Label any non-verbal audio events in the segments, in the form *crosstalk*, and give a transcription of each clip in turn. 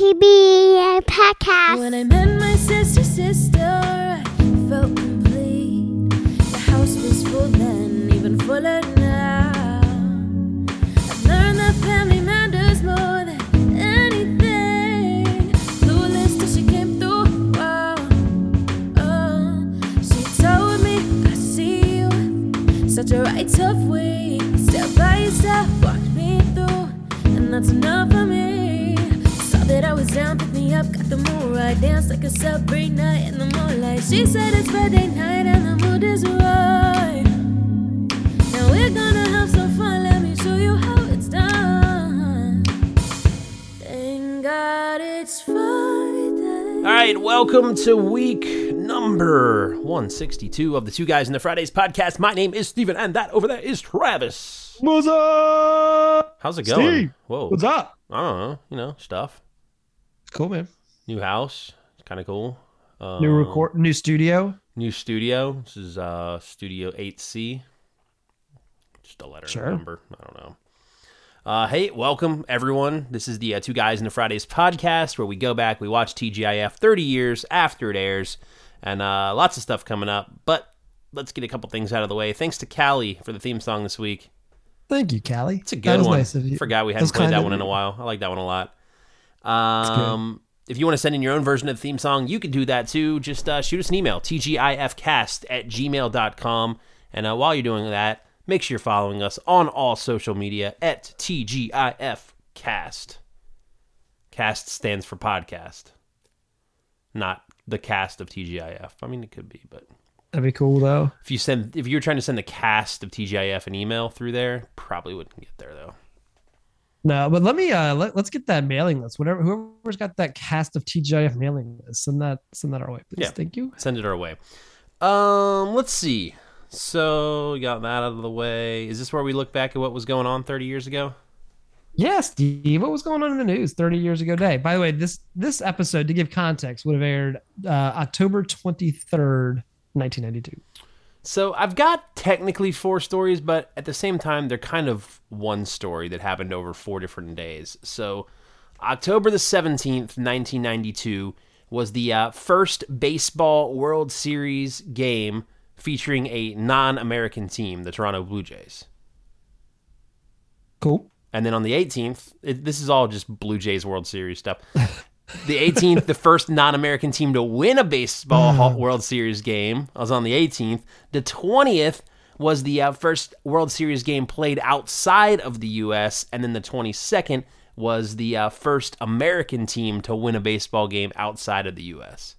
TBA podcast. When I met my sister, sister, I felt complete. The house was full then, even fuller now. I've learned that family matters more than anything. Clueless till she came through. Wow. Oh, she told me, I see you. Such a right tough way. Step by step, walked me through. And that's enough for me. Down, picked me up, got the mood right. Danced like a celebrate night in the moonlight. She said it's birthday night and the mood is right. Now we're gonna have some fun, let me show you how it's done. Thank God it's Friday. All right, welcome to week number 162 of the Two Guys in the Fridays podcast. My name is Steven, and that over there is Travis. What's up? How's it going? Steve, Whoa. What's up? I don't know. You know, stuff. Cool, man. New house. It's kind of cool. Uh, New record, new studio. New studio. This is uh, Studio 8C. Just a letter Sure. number. I don't know. Uh, hey, welcome everyone. This is the uh, Two Guys in the Fridays podcast where we go back, we watch TGIF 30 years after it airs, and uh, lots of stuff coming up. But let's get a couple things out of the way. Thanks to Callie for the theme song this week. Thank you, Callie. It's a good that was one. Nice of you. Forgot we That hadn't played that one in a while. I like that one a lot. Um, if you want to send in your own version of the theme song, you can do that too. Just uh, shoot us an email, tgifcast at gmail.com. And uh, while you're doing that, make sure you're following us on all social media at tgifcast. Cast stands for podcast, not the cast of TGIF. I mean, it could be, but That'd be cool though. if you send if you're trying to send the cast of TGIF an email through there, probably wouldn't get there though. No, but let me uh let, let's get that mailing list. Whatever whoever's got that cast of TGIF mailing list, send that send that our way, please. Yeah. Thank you. Send it our way. Um, let's see. So we got that out of the way. Is this where we look back at what was going on 30 years ago? Yeah, Steve, what was going on in the news 30 years ago today? By the way, this this episode, to give context, would have aired uh, October 23rd, 1992. So I've got technically four stories, but at the same time, they're kind of one story that happened over four different days. So October the 17th, 1992, was the uh, first baseball World Series game featuring a non American team, the Toronto Blue Jays. Cool. And then on the 18th, it, this is all just Blue Jays World Series stuff. *laughs* The 18th, the first non-American team to win a baseball Hall- World Series game I was on the 18th. The 20th was the uh, first World Series game played outside of the U.S., and then the 22nd was the uh, first American team to win a baseball game outside of the U.S.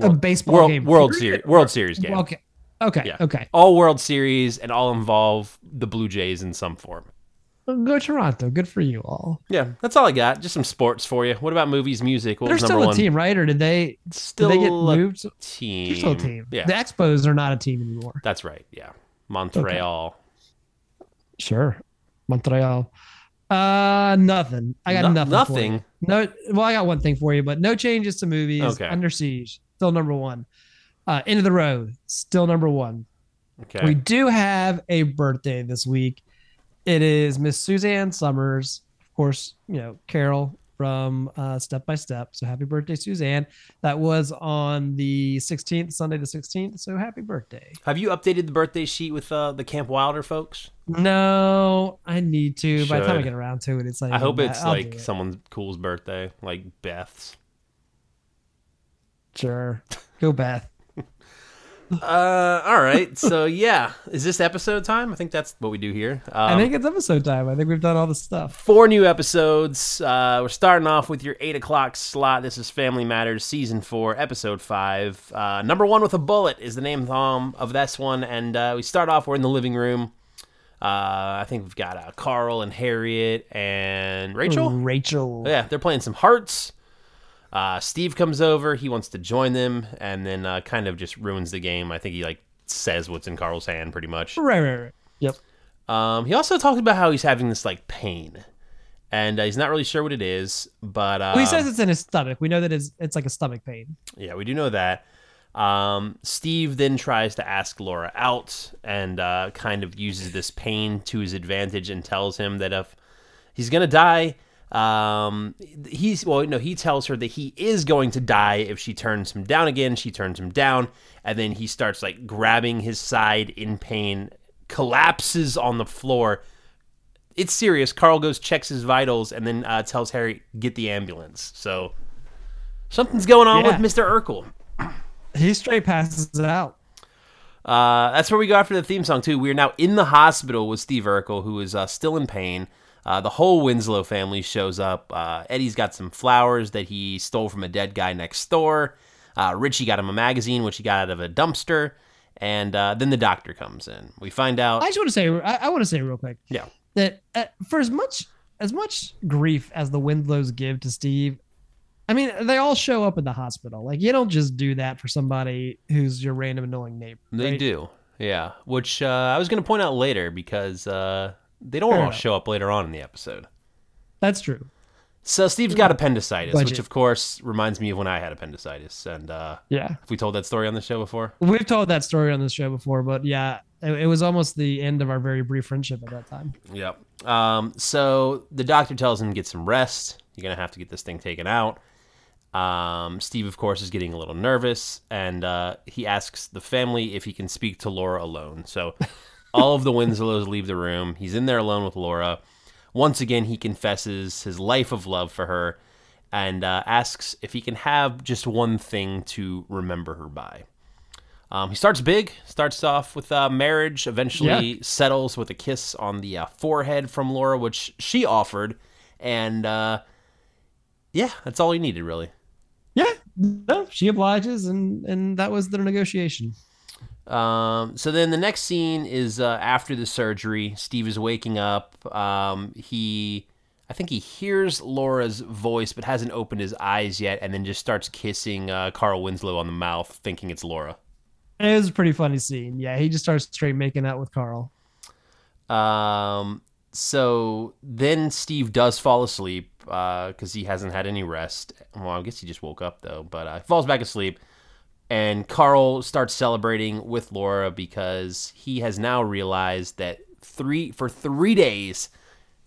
A baseball World, game. World? Series World Series game. Okay. Okay. Yeah. Okay. All World Series and all involve the Blue Jays in some form. Go Toronto. Good for you all. Yeah, that's all I got. Just some sports for you. What about movies, music? What They're still a one? team, right? Or did they Still did they get moved? team. They're still a team. Yeah, The Expos are not a team anymore. that's right. Yeah, Montreal. Sure. Montreal. Uh nothing. I got No- nothing. nothing? No well, I got one thing for you, but no changes to movies. Okay. Under Siege, still number one. Uh End of the Road, still number one. Okay. We do have a birthday this week. It is Miss Suzanne Somers, of course, you know, Carol from uh, Step by Step. So happy birthday, Suzanne. That was on the 16th, Sunday the 16th. So happy birthday. Have you updated the birthday sheet with uh, the Camp Wilder folks? No, I need to. By the time I get around to it, it's like I hope I'll it's like it. someone's cool's birthday, like Beth's. Sure. Go Beth. Uh, all right. So yeah, is this episode time? I think that's what we do here. Um, I think it's episode time. I think we've done all the stuff. four new episodes. Uh, we're starting off with your eight o'clock slot. This is Family Matters season four, episode five. Uh, number one with a bullet is the name of this one, and uh, we start off. We're in the living room. Uh, I think we've got uh, Carl and Harriet and Rachel. Rachel. Yeah, they're playing some hearts. Uh, Steve comes over. He wants to join them, and then uh, kind of just ruins the game. I think he like says what's in Carl's hand, pretty much. Right, right, right. Yep. Um, he also talks about how he's having this like pain, and uh, he's not really sure what it is. But uh, Well, he says it's in his stomach. We know that it's, it's like a stomach pain. yeah, we do know that. Um, Steve then tries to ask Laura out, and uh, kind of uses this pain to his advantage, and tells him that if he's gonna die, Um, he's well, no, he tells her that he is going to die if she turns him down again. She turns him down, and then he starts like grabbing his side in pain, collapses on the floor. It's serious. Carl goes checks his vitals and then uh, tells Harry get the ambulance. So something's going on Yeah. with Mister Urkel. He straight passes it out. Uh, that's where we go after the theme song too. We are now in the hospital with Steve Urkel, who is uh, still in pain. Uh, the whole Winslow family shows up. Uh, Eddie's got some flowers that he stole from a dead guy next door. Uh, Richie got him a magazine, which he got out of a dumpster. And uh, then the doctor comes in. We find out. I just want to say, I, I want to say real quick yeah, that uh, for as much as much grief as the Winslows give to Steve, I mean, they all show up in the hospital. Like you don't just do that for somebody who's your random annoying neighbor. they right? do. Yeah, which uh, I was going to point out later because uh, they don't Fair all enough. show up later on in the episode. That's true. So Steve's got appendicitis, which of course reminds me of when I had appendicitis. And uh, Yeah, have we told that story on the show before? we've told that story on the show before, but yeah, it, it was almost the end of our very brief friendship at that time. Yep. Um, so the doctor tells him get some rest. You're gonna have to get this thing taken out. Um, Steve, of course, is getting a little nervous, and uh, he asks the family if he can speak to Laura alone. So all of the Winslows leave the room. He's in there alone with Laura. Once again, he confesses his life of love for her, and uh, asks if he can have just one thing to remember her by. Um, he starts big, starts off with uh, marriage, eventually settles with a kiss on the uh, forehead from Laura, which she offered. And uh, yeah, that's all he needed, really. Yeah, no, she obliges, and and that was the negotiation. Um, so then the next scene is uh, after the surgery. Steve is waking up. Um, he, I think he hears Laura's voice, but hasn't opened his eyes yet, and then just starts kissing uh, Carl Winslow on the mouth, thinking it's Laura. It was a pretty funny scene. Yeah, he just starts straight making out with Carl. Um, so then Steve does fall asleep because he hasn't had any rest. Well, I guess he just woke up though, but uh, falls back asleep. And Carl starts celebrating with Laura because he has now realized that three for three days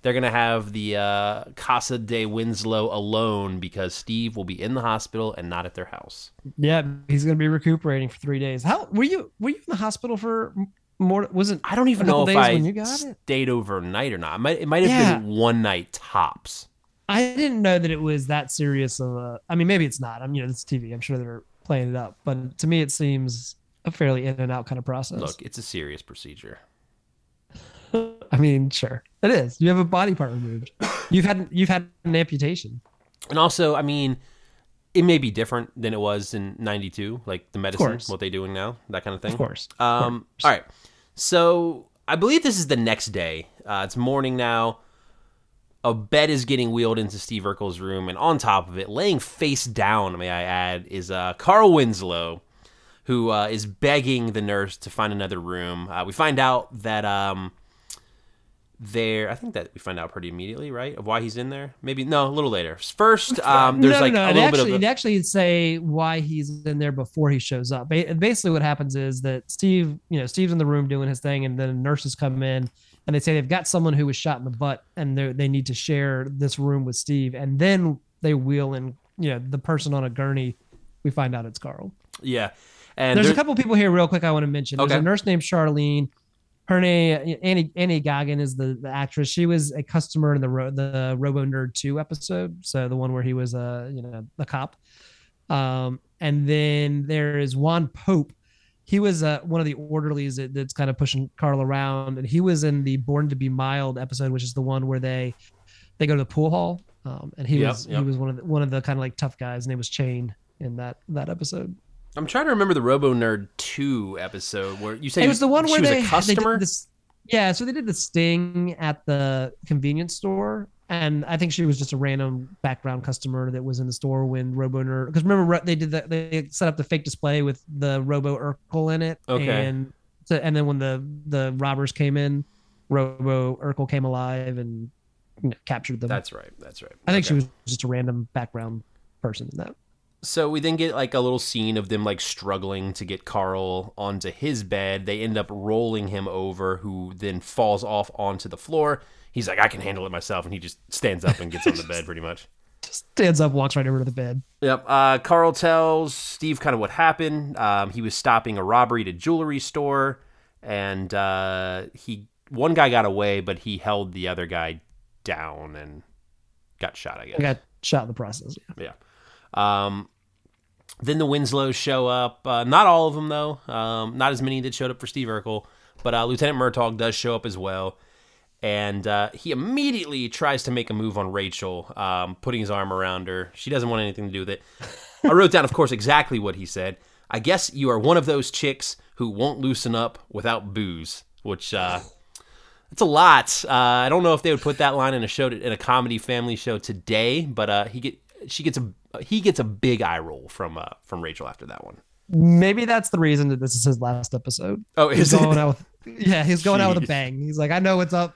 they're gonna have the uh, Casa de Winslow alone because Steve will be in the hospital and not at their house. Yeah, he's gonna be recuperating for three days. How were you? Were you in the hospital for more? Was it? I don't even know if I got it? stayed overnight or not. It might, it might have Yeah. been one night tops. I didn't know that it was that serious of a. I mean, maybe it's not. I'm you know, it's TV. I'm sure they're playing it up, but to me, it seems a fairly in and out kind of process. Look, it's a serious procedure. *laughs* I mean, sure, it is. You have a body part removed. You've had you've had an amputation. And also, I mean, it may be different than it was in 92, like the medicine, what they're doing now, that kind of thing. Of course. of Um, course. all right. So I believe this is the next day. Uh, it's morning now. A bed is getting wheeled into Steve Urkel's room, and on top of it, laying face down, may I add, is uh, Carl Winslow, who uh, is begging the nurse to find another room. Uh, we find out that um, there, I think that we find out pretty immediately, right, of why he's in there. Maybe no, a little later. First, um, there's no, like no, a little actually, bit of a, actually say why he's in there before he shows up. Ba- Basically, what happens is that Steve, you know, Steve's in the room doing his thing, and then nurses come in and they say they've got someone who was shot in the butt, and they they need to share this room with Steve, and then they wheel in, you know, the person on a gurney. We find out it's Carl. yeah. And There's there- a couple people here, real quick. I want to mention. There's Okay. a nurse named Charlene. Her name Annie Annie Goggin is the, the actress. She was a customer in the Ro- the Robo Nerd two episode, so the one where he was a you know a cop. Um, and then there is Juan Pope. He was uh, one of the orderlies that, that's kind of pushing Carl around, and he was in the Born to Be Mild episode, which is the one where they they go to the pool hall. Um, and he Yep, was yep. he was one of the, one of the kind of like tough guys. His name was Chain in that that episode. I'm trying to remember the Robo Nerd 2 episode where you said it was the one where she where was they, a they customer. this. Yeah, so they did the sting at the convenience store, and I think she was just a random background customer that was in the store when Robo Nerd. Because remember, they did that. They set up the fake display with the Robo Urkel in it, Okay. and so, and then when the the robbers came in, Robo Urkel came alive and you know, captured them. That's right. That's right. I think she was just a random background person in that. So we then get like a little scene of them like struggling to get Carl onto his bed. They end up rolling him over, who then falls off onto the floor. he's like, I can handle it myself, and he just stands up and gets on the *laughs* bed pretty much. Just Stands up, walks right over to the bed. Yep. Uh, Carl tells Steve kind of what happened. Um, he was stopping a robbery at a jewelry store, and uh, he one guy got away, but he held the other guy down and got shot. I guess. I got shot in the process. Yeah. Yeah. Um, then the Winslows show up. Uh, not all of them though. Um, not as many that showed up for Steve Urkel, but uh, Lieutenant Murtaugh does show up as well. And uh, he immediately tries to make a move on Rachel, um, putting his arm around her. She doesn't want anything to do with it. I wrote down, of course, exactly what he said. I guess you are one of those chicks who won't loosen up without booze, which uh, a lot. Uh, I don't know if they would put that line in a show in a comedy family show today, but uh, he get she gets a he gets a big eye roll from uh, from Rachel after that one. Maybe that's the reason that this is his last episode. Oh, He's it? going out with yeah, he's going out with a bang. He's like, I know what's up.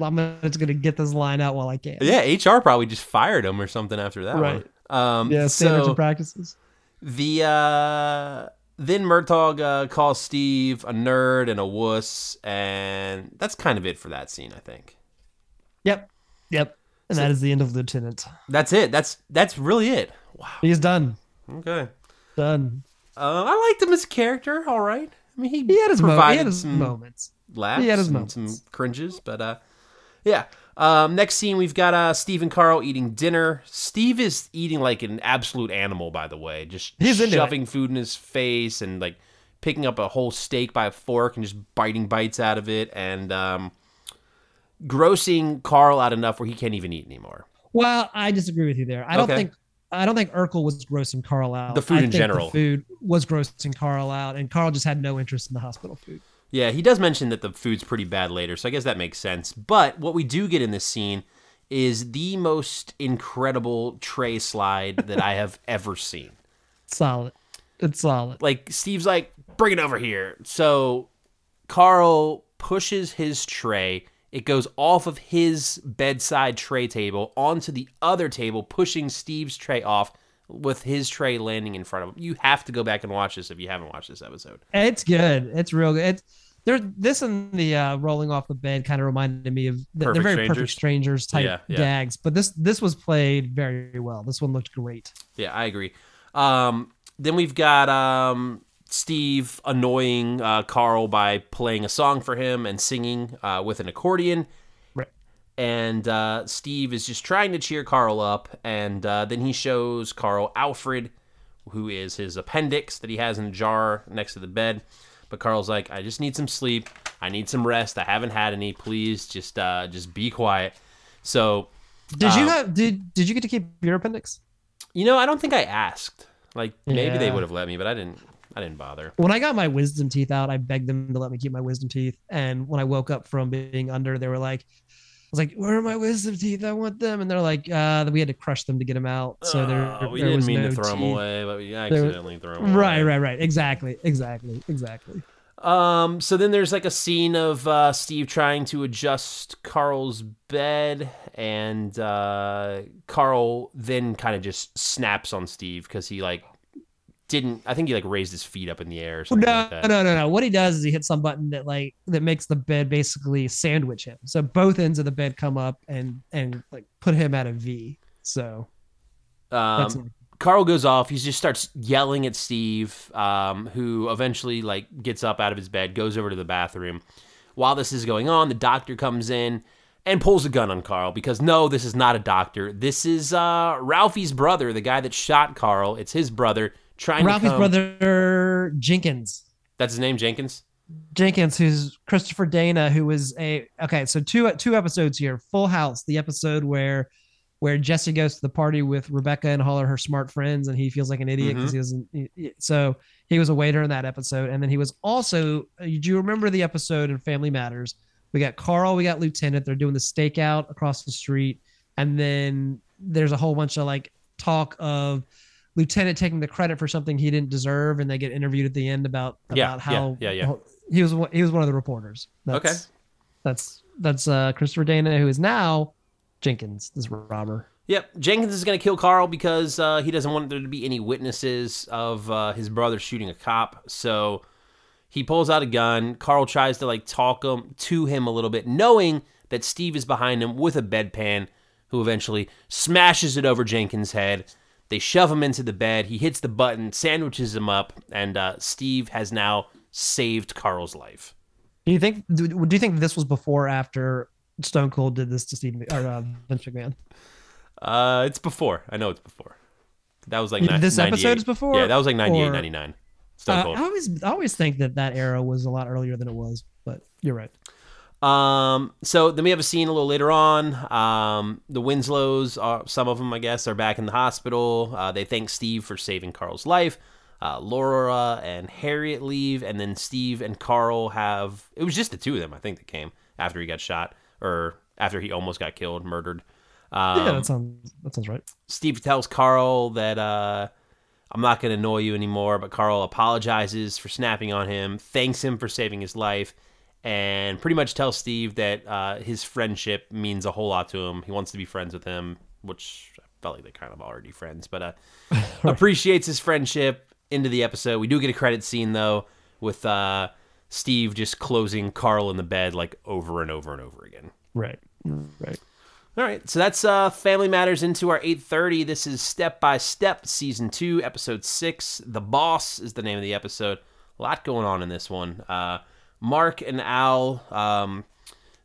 I'm just gonna get this line out while I can. Yeah, HR probably just fired him or something after that Right. one. Um, Yeah, standards so and practices. the uh, then Murtaugh uh, calls Steve a nerd and a wuss, and that's kind of it for that scene. I think Yep. Yep. And that is the end of Lieutenant. that's it. That's that's really it. Wow. He's done. Okay. Done. Uh, I liked him as a character. All right. I mean, he, He had his, mo- he had his some moments. laughs He had his and moments. some cringes, but uh, yeah. Um, next scene, we've got uh, Steve and Carl eating dinner. Steve is eating like an absolute animal, by the way, just He's shoving food in his face and like picking up a whole steak by a fork and just biting bites out of it, and um, grossing Carl out enough where he can't even eat anymore. Well, I disagree with you there. I don't think I don't think Urkel was grossing Carl out. The food I in think general. The food was grossing Carl out, and Carl just had no interest in the hospital food. Yeah, he does mention that the food's pretty bad later, so I guess that makes sense. But what we do get in this scene is the most incredible tray slide that I have *laughs* ever seen. Solid. It's solid. Like Steve's like, "Bring it over here." So Carl pushes his tray. It goes off of his bedside tray table onto the other table, pushing Steve's tray off with his tray landing in front of him. You have to go back and watch this if you haven't watched this episode. It's good. It's real good. It's there. This and the uh, rolling off the bed kind of reminded me of they're very Strangers? perfect strangers type Yeah, yeah. gags. But this this was played very well. This one looked great. Yeah, I agree. Um, then we've got um, Steve annoying uh, Carl by playing a song for him and singing uh, with an accordion. Right. And uh, Steve is just trying to cheer Carl up. And uh, then he shows Carl Alfred, who is his appendix that he has in a jar next to the bed. But Carl's like, I just need some sleep. I need some rest. I haven't had any. Please just uh, just be quiet. So, Did you Um, have did did you get to keep your appendix? you know, I don't think I asked. Like maybe they would have let me, but I didn't. I didn't bother. When I got my wisdom teeth out, I begged them to let me keep my wisdom teeth. And when I woke up from being under, they were like, I was like, "Where are my wisdom teeth? I want them." And they're like, "Uh, we had to crush them to get them out." So there, Oh, we there didn't mean no to throw them away, but we accidentally throw them away. Right, right, right. Exactly, exactly, exactly. Um, so then there's like a scene of uh, Steve trying to adjust Carl's bed, and uh, Carl then kind of just snaps on Steve because he like didn't. I think he like raised his feet up in the air or something No, like that. no, no, no. What he does is he hits some button that like that makes the bed basically sandwich him. So both ends of the bed come up and and like put him at a V. So Um, Carl goes off. He just starts yelling at Steve, um, who eventually like gets up out of his bed, goes over to the bathroom. While this is going on, the doctor comes in and pulls a gun on Carl because no, this is not a doctor. This is uh, Ralphie's brother, the guy that shot Carl. It's his brother trying Ralphie's to come. brother Jenkins. That's his name, Jenkins. Jenkins, who's Christopher Dana, who was a okay. So two two episodes here. Full House, the episode where where Jesse goes to the party with Rebecca and all her smart friends, and he feels like an idiot because he doesn't. he- he- so he was a waiter in that episode, and then he was also. uh, Do you remember the episode in Family Matters? We got Carl, we got Lieutenant. They're doing the stakeout across the street, and then there's a whole bunch of like talk of Lieutenant taking the credit for something he didn't deserve, and they get interviewed at the end about about Yeah, how yeah, yeah. he was one- he was one of the reporters. That's, Okay. that's that's uh, Christopher Dana, who is now Jenkins, this robber. Yep, Jenkins is going to kill Carl because uh, he doesn't want there to be any witnesses of uh, his brother shooting a cop. So he pulls out a gun. Carl tries to like talk him to him a little bit, knowing that Steve is behind him with a bedpan, who eventually smashes it over Jenkins' head. They shove him into the bed. He hits the button, sandwiches him up, and uh, Steve has now saved Carl's life. Do you think? Do, do you think this was before or after Stone Cold did this to Steve or uh, Vince McMahon? Uh, it's before. I know it's before. That was like ni- this episode is before, Yeah, that was like 98, or- 99. Stone Cold. I always, I always think that that era was a lot earlier than it was, but you're right. Um, so then we have a scene a little later on. Um, the Winslows, are, some of them, I guess, are back in the hospital. Uh, they thank Steve for saving Carl's life. Uh, Laura and Harriet leave, and then Steve and Carl have. It was just the two of them, I think, that came after he got shot or after he almost got killed, murdered. Um, yeah, that sounds that sounds right. Steve tells Carl that uh, I'm not going to annoy you anymore, but Carl apologizes for snapping on him, thanks him for saving his life, and pretty much tells Steve that uh, his friendship means a whole lot to him. He wants to be friends with him, which I felt like they're kind of already friends, but uh, *laughs* appreciates his friendship into the episode. We do get a credit scene, though, with uh, Steve just closing Carl in the bed like over and over and over again. Right, right. All right, so that's uh, Family Matters into our 8:30. This is Step by Step, Season Two, Episode Six. The Boss is the name of the episode. A lot going on in this one. Uh, Mark and Al, um,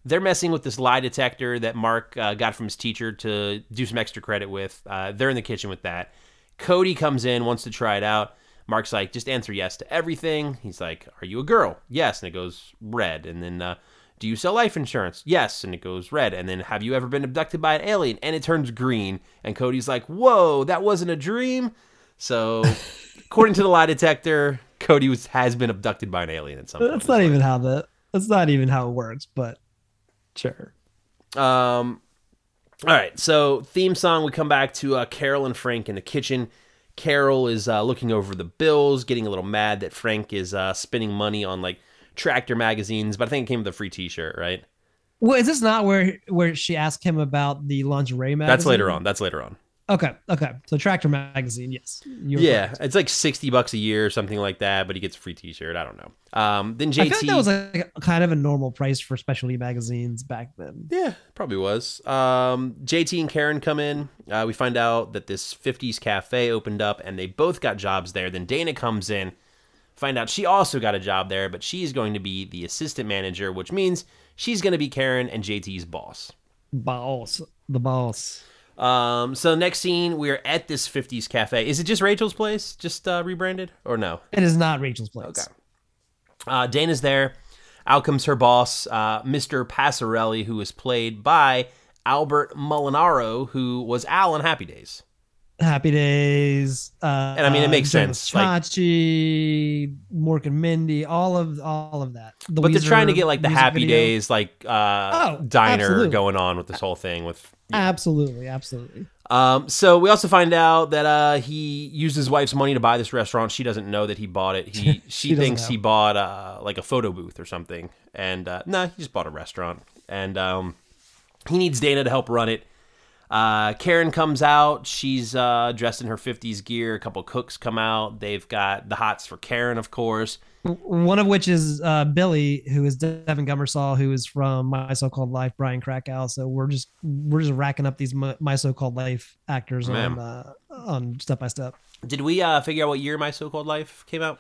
they're messing with this lie detector that Mark uh, got from his teacher to do some extra credit with. Uh, they're in the kitchen with that. Cody comes in, wants to try it out. Mark's like, just answer yes to everything. He's like, Are you a girl? Yes. And it goes red. And then, uh, Do you sell life insurance? Yes. And it goes red. And then, Have you ever been abducted by an alien? And it turns green. And Cody's like, Whoa, that wasn't a dream. So, *laughs* according to the lie detector, Cody was, has been abducted by an alien at some point. That's not even how the. That's not even how it works, but sure. Um, all right. So theme song. We come back to uh, Carol and Frank in the kitchen. Carol is uh, looking over the bills, getting a little mad that Frank is uh, spending money on like tractor magazines. But I think it came with a free T-shirt, right? Well, is this not where where she asked him about the lingerie magazine? That's later on. That's later on. Okay, okay. So Tractor Magazine, yes. Yeah, correct. it's like sixty bucks a year or something like that. But he gets a free T-shirt. I don't know. Um, then JT. I feel like that was like kind of a normal price for specialty magazines back then. Yeah, probably was. Um, JT and Karen come in. Uh, we find out that this 50s cafe opened up and they both got jobs there. Then Dana comes in. Find out she also got a job there, but she's going to be the assistant manager, which means she's going to be Karen and JT's boss. Boss, the boss. Um, so next scene, we're at this 50s cafe. Is it just Rachel's place? Just uh, rebranded or no? It is not Rachel's place. Okay. Uh, Dana's there. Out comes her boss, uh, Mr. Passarelli, who is played by Albert Molinaro, who was Al on Happy Days. Happy Days. Uh, And I mean, it makes Joe sense, like- Mork and Mindy, all of all of that. The But they're trying to get like the Happy video. Days, like uh, Oh, diner absolutely. going on with this whole thing. With Absolutely, absolutely. um, so we also find out that uh, he used his wife's money to buy this restaurant. She doesn't know that he bought it. He *laughs* she, doesn't thinks know. he bought uh, like a photo booth or something, and uh, no, he just bought a restaurant. And um, he needs Dana to help run it. Uh, Karen comes out. She's uh, dressed in her 50s gear. A couple cooks come out. They've got the hots for Karen, of course. One of which is uh, Billy, who is Devon Gummersall, who is from My So-Called Life, Brian Krakow. So we're just we're just racking up these My, My So-Called Life actors Man. on uh, on step by step. Did we uh, figure out what year My So Called Life came out?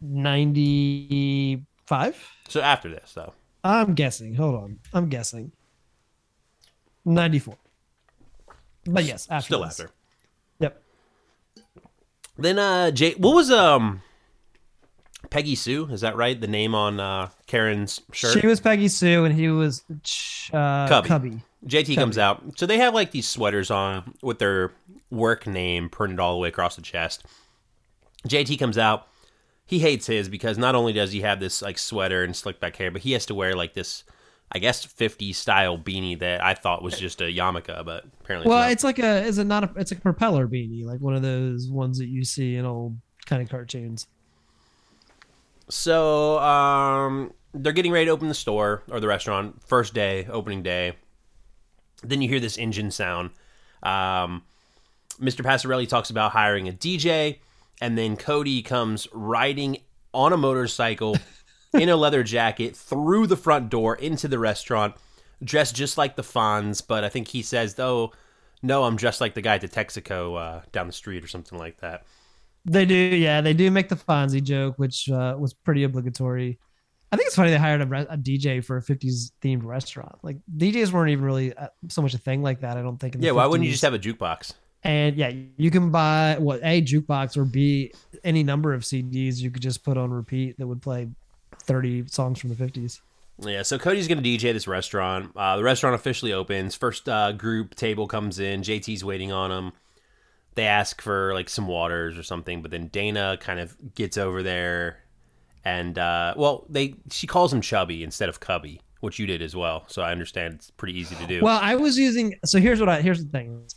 Ninety five. So after this, though. I'm guessing. Hold on. I'm guessing. 94. But yes, after Still this. after. Yep. Then uh Jay what was um Peggy Sue, is that right? The name on uh Karen's shirt. She was Peggy Sue and he was uh, Cubby. Cubby. JT comes out. So they have like these sweaters on with their work name printed all the way across the chest. JT comes out. He hates his because not only does he have this like sweater and slick back hair, but he has to wear like this I guess 50 style beanie that I thought was just a yarmulke, but apparently Well, it's it's like a is it not a it's like a propeller beanie, like one of those ones that you see in old kind of cartoons. So um they're getting ready to open the store or the restaurant, first day, opening day. Then you hear this engine sound. Um, Mr. Passarelli talks about hiring a DJ, and then Cody comes riding on a motorcycle *laughs* in a leather jacket through the front door into the restaurant, dressed just like the Fonz. But I think he says, "Oh, no, I'm dressed like the guy at the Texaco uh, down the street or something like that." They do, yeah, they do make the Fonzie joke, which uh, was pretty obligatory. I think it's funny they hired a, re- a DJ for a 50s themed restaurant. Like DJs weren't even really uh, so much a thing like that. I don't think. in the Yeah, why wouldn't you just have a jukebox? And yeah, you can buy what a jukebox or b any number of CDs you could just put on repeat that would play 30 songs from the 50s. Yeah, so Cody's going to DJ this restaurant. Uh, the restaurant officially opens. First uh, group table comes in. JT's waiting on them. They ask for like some waters or something, but then Dana kind of gets over there, and uh, well, they she calls him Chubby instead of Cubby, which you did as well. So I understand it's pretty easy to do. Well, I was using so here's what I here's the thing.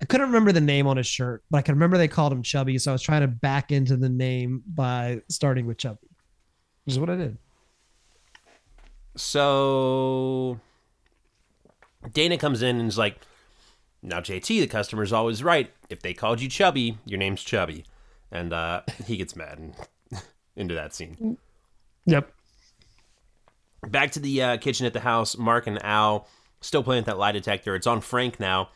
I couldn't remember the name on his shirt, but I can remember they called him Chubby, so I was trying to back into the name by starting with Chubby. Which is what I did. So Dana comes in and is like, "Now JT, the customer's always right. If they called you Chubby, your name's Chubby," and uh, he gets mad and *laughs* into that scene. Yep. Back to the uh, kitchen at the house. Mark and Al still playing with that lie detector. It's on Frank now.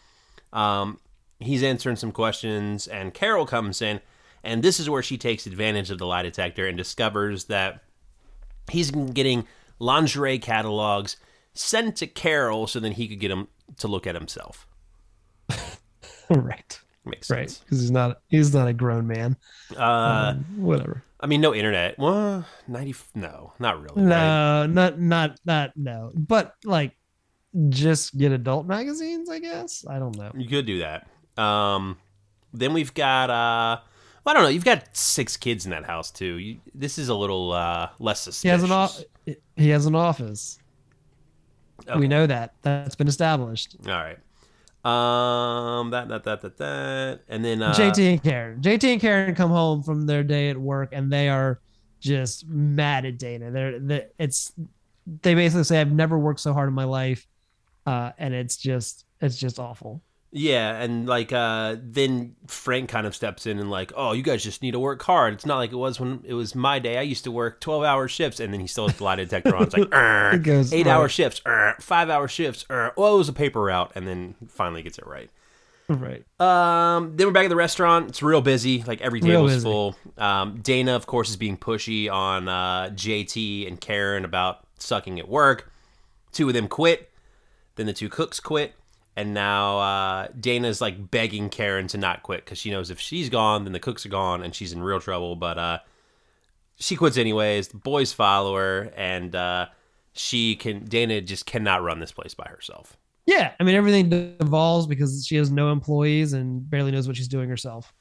Um, he's answering some questions, and Carol comes in, and this is where she takes advantage of the lie detector and discovers that he's been getting lingerie catalogs sent to Carol so then he could get them to look at himself. *laughs* right. Makes Right. sense. Because he's not he's not a grown man. Uh, Um, whatever. I mean, no internet. Well, ninety. No, not really. right? No, not not not no. But like just get adult magazines, I guess. I don't know. You could do that. Um, then we've got uh, well, I don't know. You've got six kids in that house too. You, this is a little uh less He suspicious. has an off he has an office. Okay. We know that. That's been established. All right. Um, that that that that that, and then uh, JT and Karen. JT and Karen come home from their day at work and they are just mad at Dana. They're, they it's they basically say I've never worked so hard in my life, uh, and it's just it's just awful. Yeah, and like uh then Frank kind of steps in and like, "Oh, you guys just need to work hard. It's not like it was when it was my day. I used to work 12-hour shifts." And then he still has the lie detector on. It's like, *laughs* "Er, It goes, 8-hour shifts, er, 5-hour shifts. Well, it was a paper route." And then finally gets it right. Right. Um, then we're back at the restaurant. It's real busy. Like every table's busy. full. Um, Dana, of course, is being pushy on uh, JT and Karen about sucking at work. Two of them quit. Then the two cooks quit. And now uh, Dana's like begging Karen to not quit because she knows if she's gone, then the cooks are gone and she's in real trouble. But uh, she quits anyways. The boys follow her, and uh, she can. Dana just cannot run this place by herself. Yeah, I mean everything devolves because she has no employees and barely knows what she's doing herself.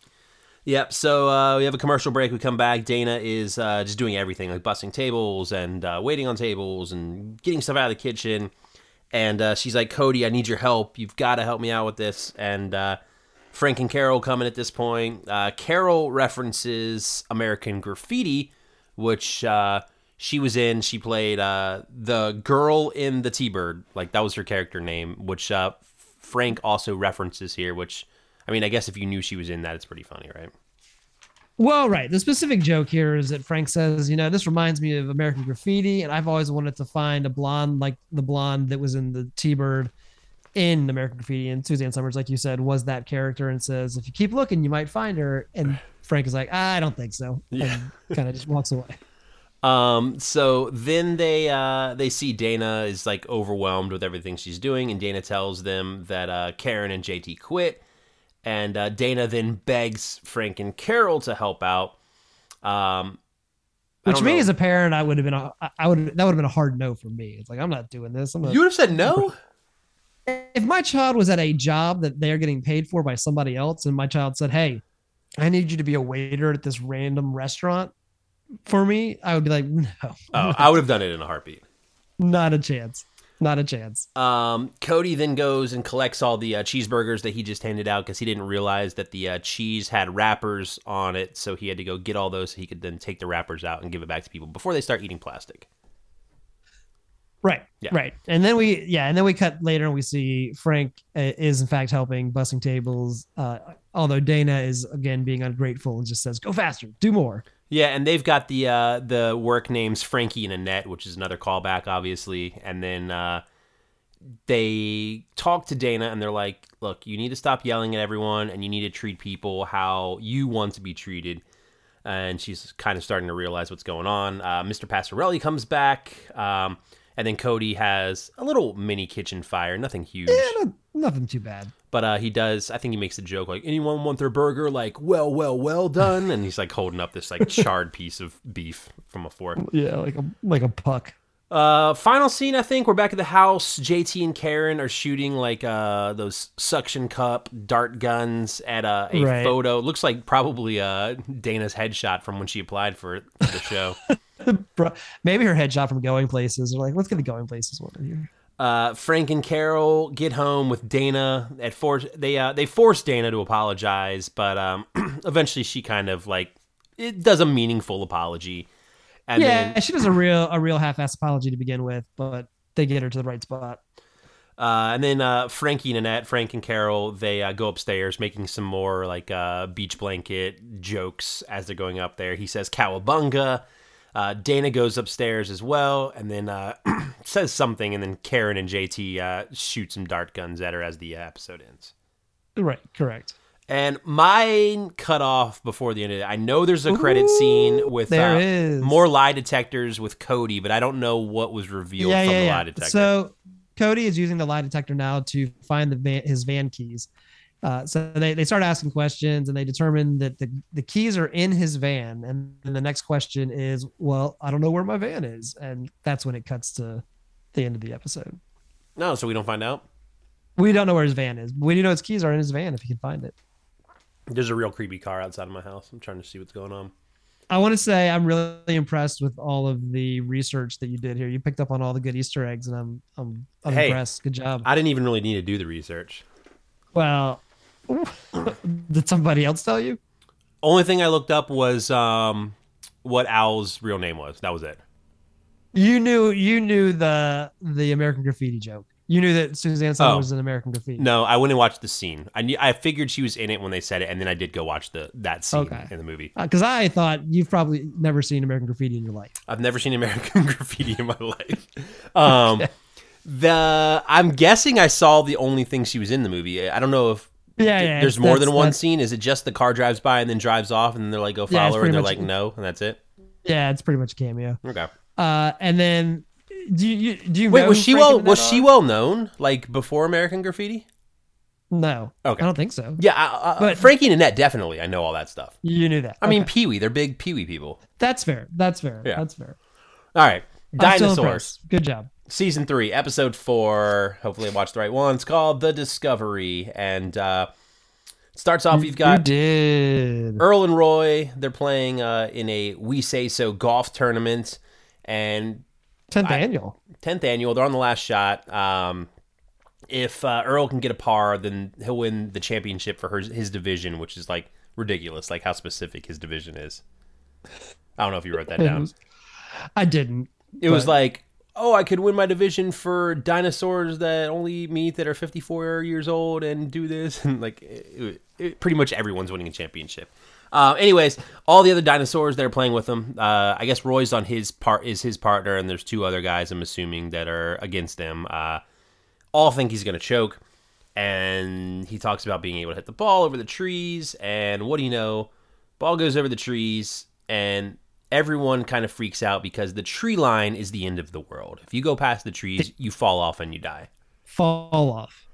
Yep. So uh, we have a commercial break. We come back. Dana is uh, just doing everything, like busting tables and uh, waiting on tables and getting stuff out of the kitchen. And uh, she's like, Cody, I need your help. You've got to help me out with this. And uh, Frank and Carol come in at this point. Uh, Carol references American Graffiti, which uh, she was in. She played uh, the girl in the T-Bird. Like that was her character name, which uh, Frank also references here. Which I mean, I guess if you knew she was in that, it's pretty funny, right? Well, right. The specific joke here is that Frank says, you know, this reminds me of American Graffiti, and I've always wanted to find a blonde like the blonde that was in the T-Bird in American Graffiti. And Suzanne Somers, like you said, was that character, and says, if you keep looking, you might find her. And *sighs* Frank is like, I don't think so, and kind of just walks away. Um, so then they uh they see Dana is like overwhelmed with everything she's doing, and Dana tells them that uh Karen and JT quit, and uh, Dana then begs Frank and Carol to help out. Um, Which me know. as a parent, I would have been, a, I would that would have been a hard no for me. It's like I'm not doing this. I'm not, you would have said no. if my child was at a job that they're getting paid for by somebody else and my child said hey i need you to be a waiter at this random restaurant for me i would be like *laughs* no Oh, I would have done it in a heartbeat. not a chance not a chance Um, Cody then goes and collects all the uh, cheeseburgers that he just handed out because he didn't realize that the uh, cheese had wrappers on it, so he had to go get all those so he could then take the wrappers out and give it back to people before they start eating plastic. right Yeah. right and then we yeah and then we cut later and we see frank uh, is in fact helping bussing tables uh although dana is again being ungrateful and just says go faster do more Yeah, and they've got the uh, the work names Frankie and Annette, which is another callback, obviously. And then uh, they talk to Dana, and they're like, "Look, you need to stop yelling at everyone, and you need to treat people how you want to be treated." And she's kind of starting to realize what's going on. Uh, Mr. Passarelli comes back, um, and then Cody has a little mini kitchen fire, nothing huge. Yeah, no, nothing too bad. But uh, he does. I think he makes a joke like, "Anyone want their burger?" Like, "Well, well, well done." And he's like holding up this like *laughs* charred piece of beef from a fork. Yeah, like a like a puck. Uh, final scene. I think we're back at the house. JT and Karen are shooting like uh those suction cup dart guns at a, a Right. photo. Looks like probably uh Dana's headshot from when she applied for, for the show. *laughs* Maybe her headshot from Going Places. They're like, let's get the Going Places one here. Uh, Frank and Carol get home with Dana. At force, they uh, they force Dana to apologize, but um, *clears throat* eventually she kind of like it does a meaningful apology, and yeah, then she does a real a real half-ass apology to begin with, but they get her to the right spot. uh, and then uh, Frankie and Annette, Frank and Carol, they uh, go upstairs, making some more like uh, beach blanket jokes as they're going up there. He says "cowabunga." Uh, Dana goes upstairs as well, and then uh, *clears throat* says something, and then Karen and JT uh, shoot some dart guns at her as the episode ends. Right, correct. And mine cut off before the end of it. I know there's a credit scene with uh, more lie detectors with Cody, but I don't know what was revealed yeah, from yeah, the yeah. lie detector. So Cody is using the lie detector now to find the van, his van keys. Uh, so they, they start asking questions and they determine that the, the keys are in his van. And then the next question is, well, I don't know where my van is. And that's when it cuts to the end of the episode. no, so we don't find out. We don't know where his van is. but We do know his keys are in his van if he can find it. There's a real creepy car outside of my house. I'm trying to see what's going on. I want to say I'm really impressed with all of the research that you did here. You picked up on all the good Easter eggs, and I'm I'm, I'm Hey. impressed. Good job. I didn't even really need to do the research. Well, did somebody else tell you? Only thing I looked up was um, what Al's real name was. That was it. You knew you knew the the American Graffiti joke. You knew that Suzanne Somers Oh. was an American Graffiti. No, I went and watched the scene. I knew, I figured she was in it when they said it, and then I did go watch the that scene Okay. in the movie. because I thought you've probably never seen American Graffiti in your life. I've never seen American *laughs* Graffiti in my life. Um, *laughs* The I'm guessing I saw the only thing she was in the movie. I don't know if Yeah, yeah. there's more than one that's- scene. Is it just the car drives by and then drives off, and they're like, "Go Yeah, follow her," and they're much- like, "No," and that's it. Yeah, it's pretty much a cameo. Okay. Uh, and then do you do you Wait, know was she well? Was she well known like before American Graffiti? No. Okay. I don't think so. Yeah, I, I, But- Frankie and Annette definitely. I know all that stuff. You knew that. I mean, Pee Wee. They're big Pee Wee people. that's fair. That's fair. Yeah. That's fair. All right, dinosaurs. Good job. Season three, episode four. Hopefully, I watched the right one. It's called The Discovery, and uh, starts off. You've got you did. Earl and Roy. They're playing uh, in a WESAYSO golf tournament, and Tenth annual. tenth annual. They're on the last shot. Um, if uh, Earl can get a par, then he'll win the championship for his, his division, which is like ridiculous. Like how specific his division is. I don't know if you wrote that down. *laughs* I didn't. It was like, oh, I could win my division for dinosaurs that only meat that are 54 years old and do this. *laughs* And like, it, it, pretty much everyone's winning a championship. Uh, anyways, all the other dinosaurs that are playing with him, uh, I guess Roy's on his part is his partner, and there's two other guys I'm assuming that are against him. Uh, all think he's gonna choke, and he talks about being able to hit the ball over the trees. And what do you know? Ball goes over the trees, and everyone kind of freaks out because the tree line is the end of the world. If you go past the trees, you fall off and you die. Fall off.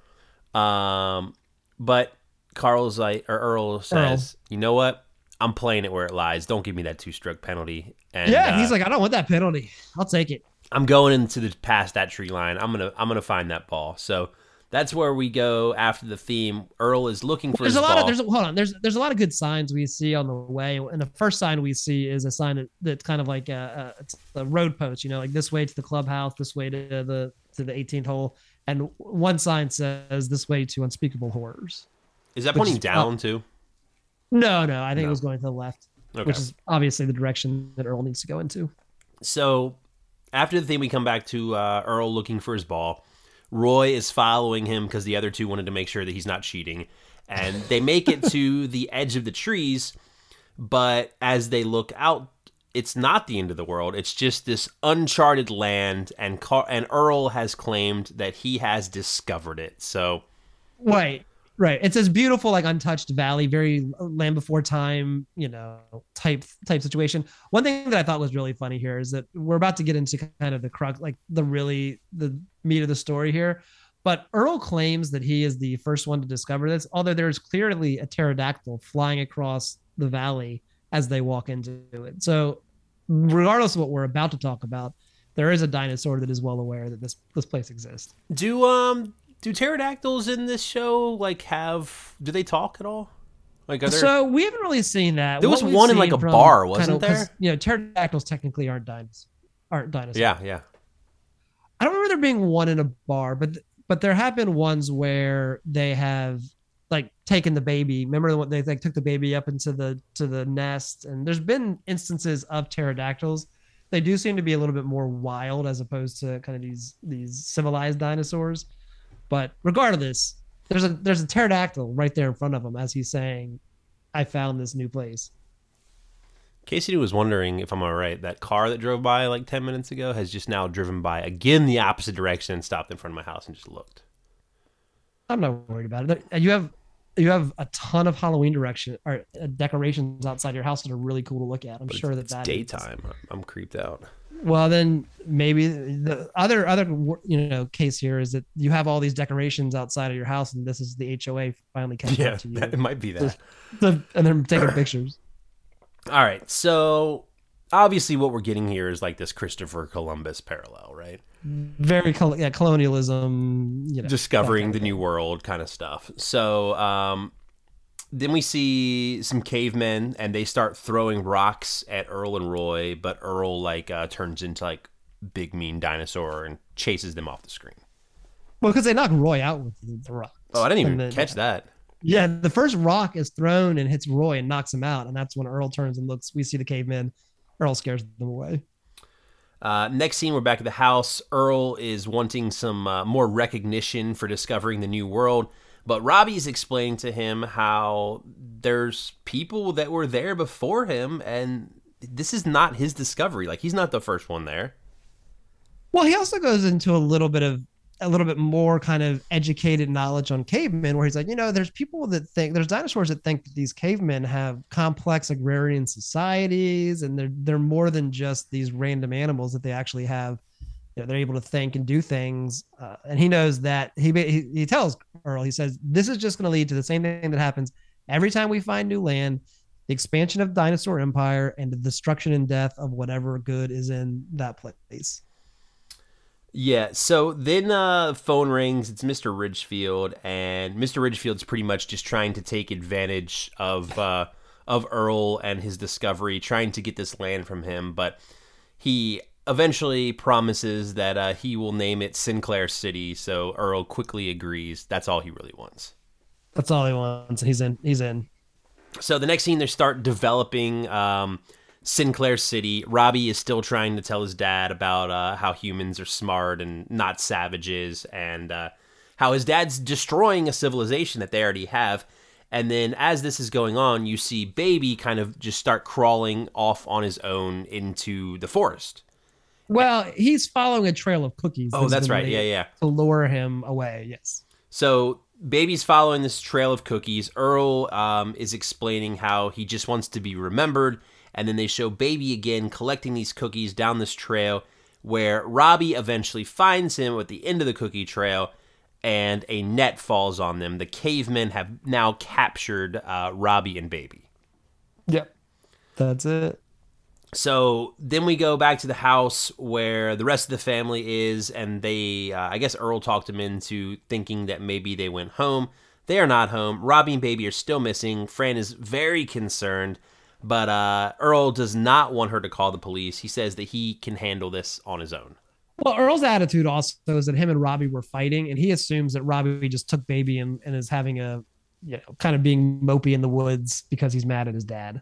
Um, but Carl's like, or Earl says, you know what? I'm playing it where it lies. Don't give me that two stroke penalty. And yeah, uh, he's like, I don't want that penalty. I'll take it. I'm going into the past that tree line. I'm gonna I'm gonna find that ball. So that's where we go after the theme. Earl is looking for There's his a lot ball. of there's a, hold on. There's there's a lot of good signs we see on the way, and the first sign we see is a sign that, that's kind of like a, a, a road post. You know, like this way to the clubhouse, this way to the to the 18th hole, and one sign says this way to unspeakable horrors. is that pointing is- down too? No, no, I think No. it was going to the left, Okay. which is obviously the direction that Earl needs to go into. So after the thing, we come back to uh, Earl looking for his ball. Roy is following him because the other two wanted to make sure that he's not cheating, and they make it to *laughs* the edge of the trees. But as they look out, it's not the end of the world. It's just this uncharted land, and Car- and Earl has claimed that he has discovered it. So, Right, right. It's this beautiful, like untouched valley, very land before time, you know, type type situation. One thing that I thought was really funny here is that we're about to get into kind of the crux, like the really the meat of the story here. But Earl claims that he is the first one to discover this, although there's clearly a pterodactyl flying across the valley as they walk into it. So, regardless of what we're about to talk about, there is a dinosaur that is well aware that this this place exists. do um do pterodactyls in this show like have do they talk at all? Like are there? So we haven't really seen that. There was What we've one in, like, a bar, wasn't 'cause, there? You know, pterodactyls technically aren't dinosaurs. Aren't dinosaurs. yeah, yeah. I don't remember there being one in a bar, but but there have been ones where they have like taken the baby. Remember when they like took the baby up into the to the nest, and there's been instances of pterodactyls. They do seem to be a little bit more wild as opposed to kind of these these civilized dinosaurs. But regardless, there's a there's a pterodactyl right there in front of him as he's saying, "I found this new place." Casey was wondering if I'm all right. That car that drove by like 10 minutes ago has just now driven by again the opposite direction and stopped in front of my house and just looked. I'm not worried about it. You have you have a ton of Halloween direction or uh, decorations outside your house that are really cool to look at. I'm But sure that it's that is- daytime. I'm, I'm creeped out. Well, then maybe the other other you know case here is that you have all these decorations outside of your house, and this is the HOA finally catching Yeah, up to you, it might be that. and they're taking pictures. *clears throat* All right. So obviously, what we're getting here is like this Christopher Columbus parallel, right? Very col- yeah, colonialism. You know, Discovering the new world kind of stuff. So um, then we see some cavemen and they start throwing rocks at Earl and Roy, but Earl like uh, turns into like big mean dinosaur and chases them off the screen. Well, because they knock Roy out with the, the rocks. Oh, I didn't even then- catch that. Yeah, the first rock is thrown and hits Roy and knocks him out, and that's when Earl turns and looks. We see the cavemen. Earl scares them away. Uh, next scene, we're back at the house. Earl is wanting some uh, more recognition for discovering the new world, but Robbie's explaining to him how there's people that were there before him, and this is not his discovery. Like he's not the first one there. Well, he also goes into a little bit of a little bit more kind of educated knowledge on cavemen, where he's like, you know, there's people that think there's dinosaurs that think that these cavemen have complex agrarian societies, and they're they're more than just these random animals that they actually have. You know, they're able to think and do things, uh, and he knows that. He, he he tells Earl, he says, this is just going to lead to the same thing that happens every time we find new land. The expansion of dinosaur empire and the destruction and death of whatever good is in that place. Yeah, so then uh phone rings, it's Mr. Richfield, and Mr. Richfield's pretty much just trying to take advantage of uh of Earl and his discovery, trying to get this land from him, but he eventually promises that uh, he will name it Sinclair City, so Earl quickly agrees. That's all he really wants. That's all he wants. He's in. He's in. So the next scene, they start developing um, Sinclair City. Robbie is still trying to tell his dad about uh, how humans are smart and not savages, and uh, how his dad's destroying a civilization that they already have. And then, as this is going on, you see Baby kind of just start crawling off on his own into the forest. Well, he's following a trail of cookies. Oh, that's right. Yeah, yeah. To lure him away. Yes. So baby's following this trail of cookies. Earl um, is explaining how he just wants to be remembered, and then they show baby again collecting these cookies down this trail, where Robbie eventually finds him at the end of the cookie trail, and a net falls on them. The cavemen have now captured uh, Robbie and baby. Yep. That's it. So then we go back to the house where the rest of the family is, and they, uh, I guess Earl talked them into thinking that maybe they went home. They are not home. Robbie and Baby are still missing. Fran is very concerned, but uh, Earl does not want her to call the police. He says that he can handle this on his own. Well, Earl's attitude also is that him and Robbie were fighting, and he assumes that Robbie just took baby and, and is having a, you know, kind of being mopey in the woods because he's mad at his dad.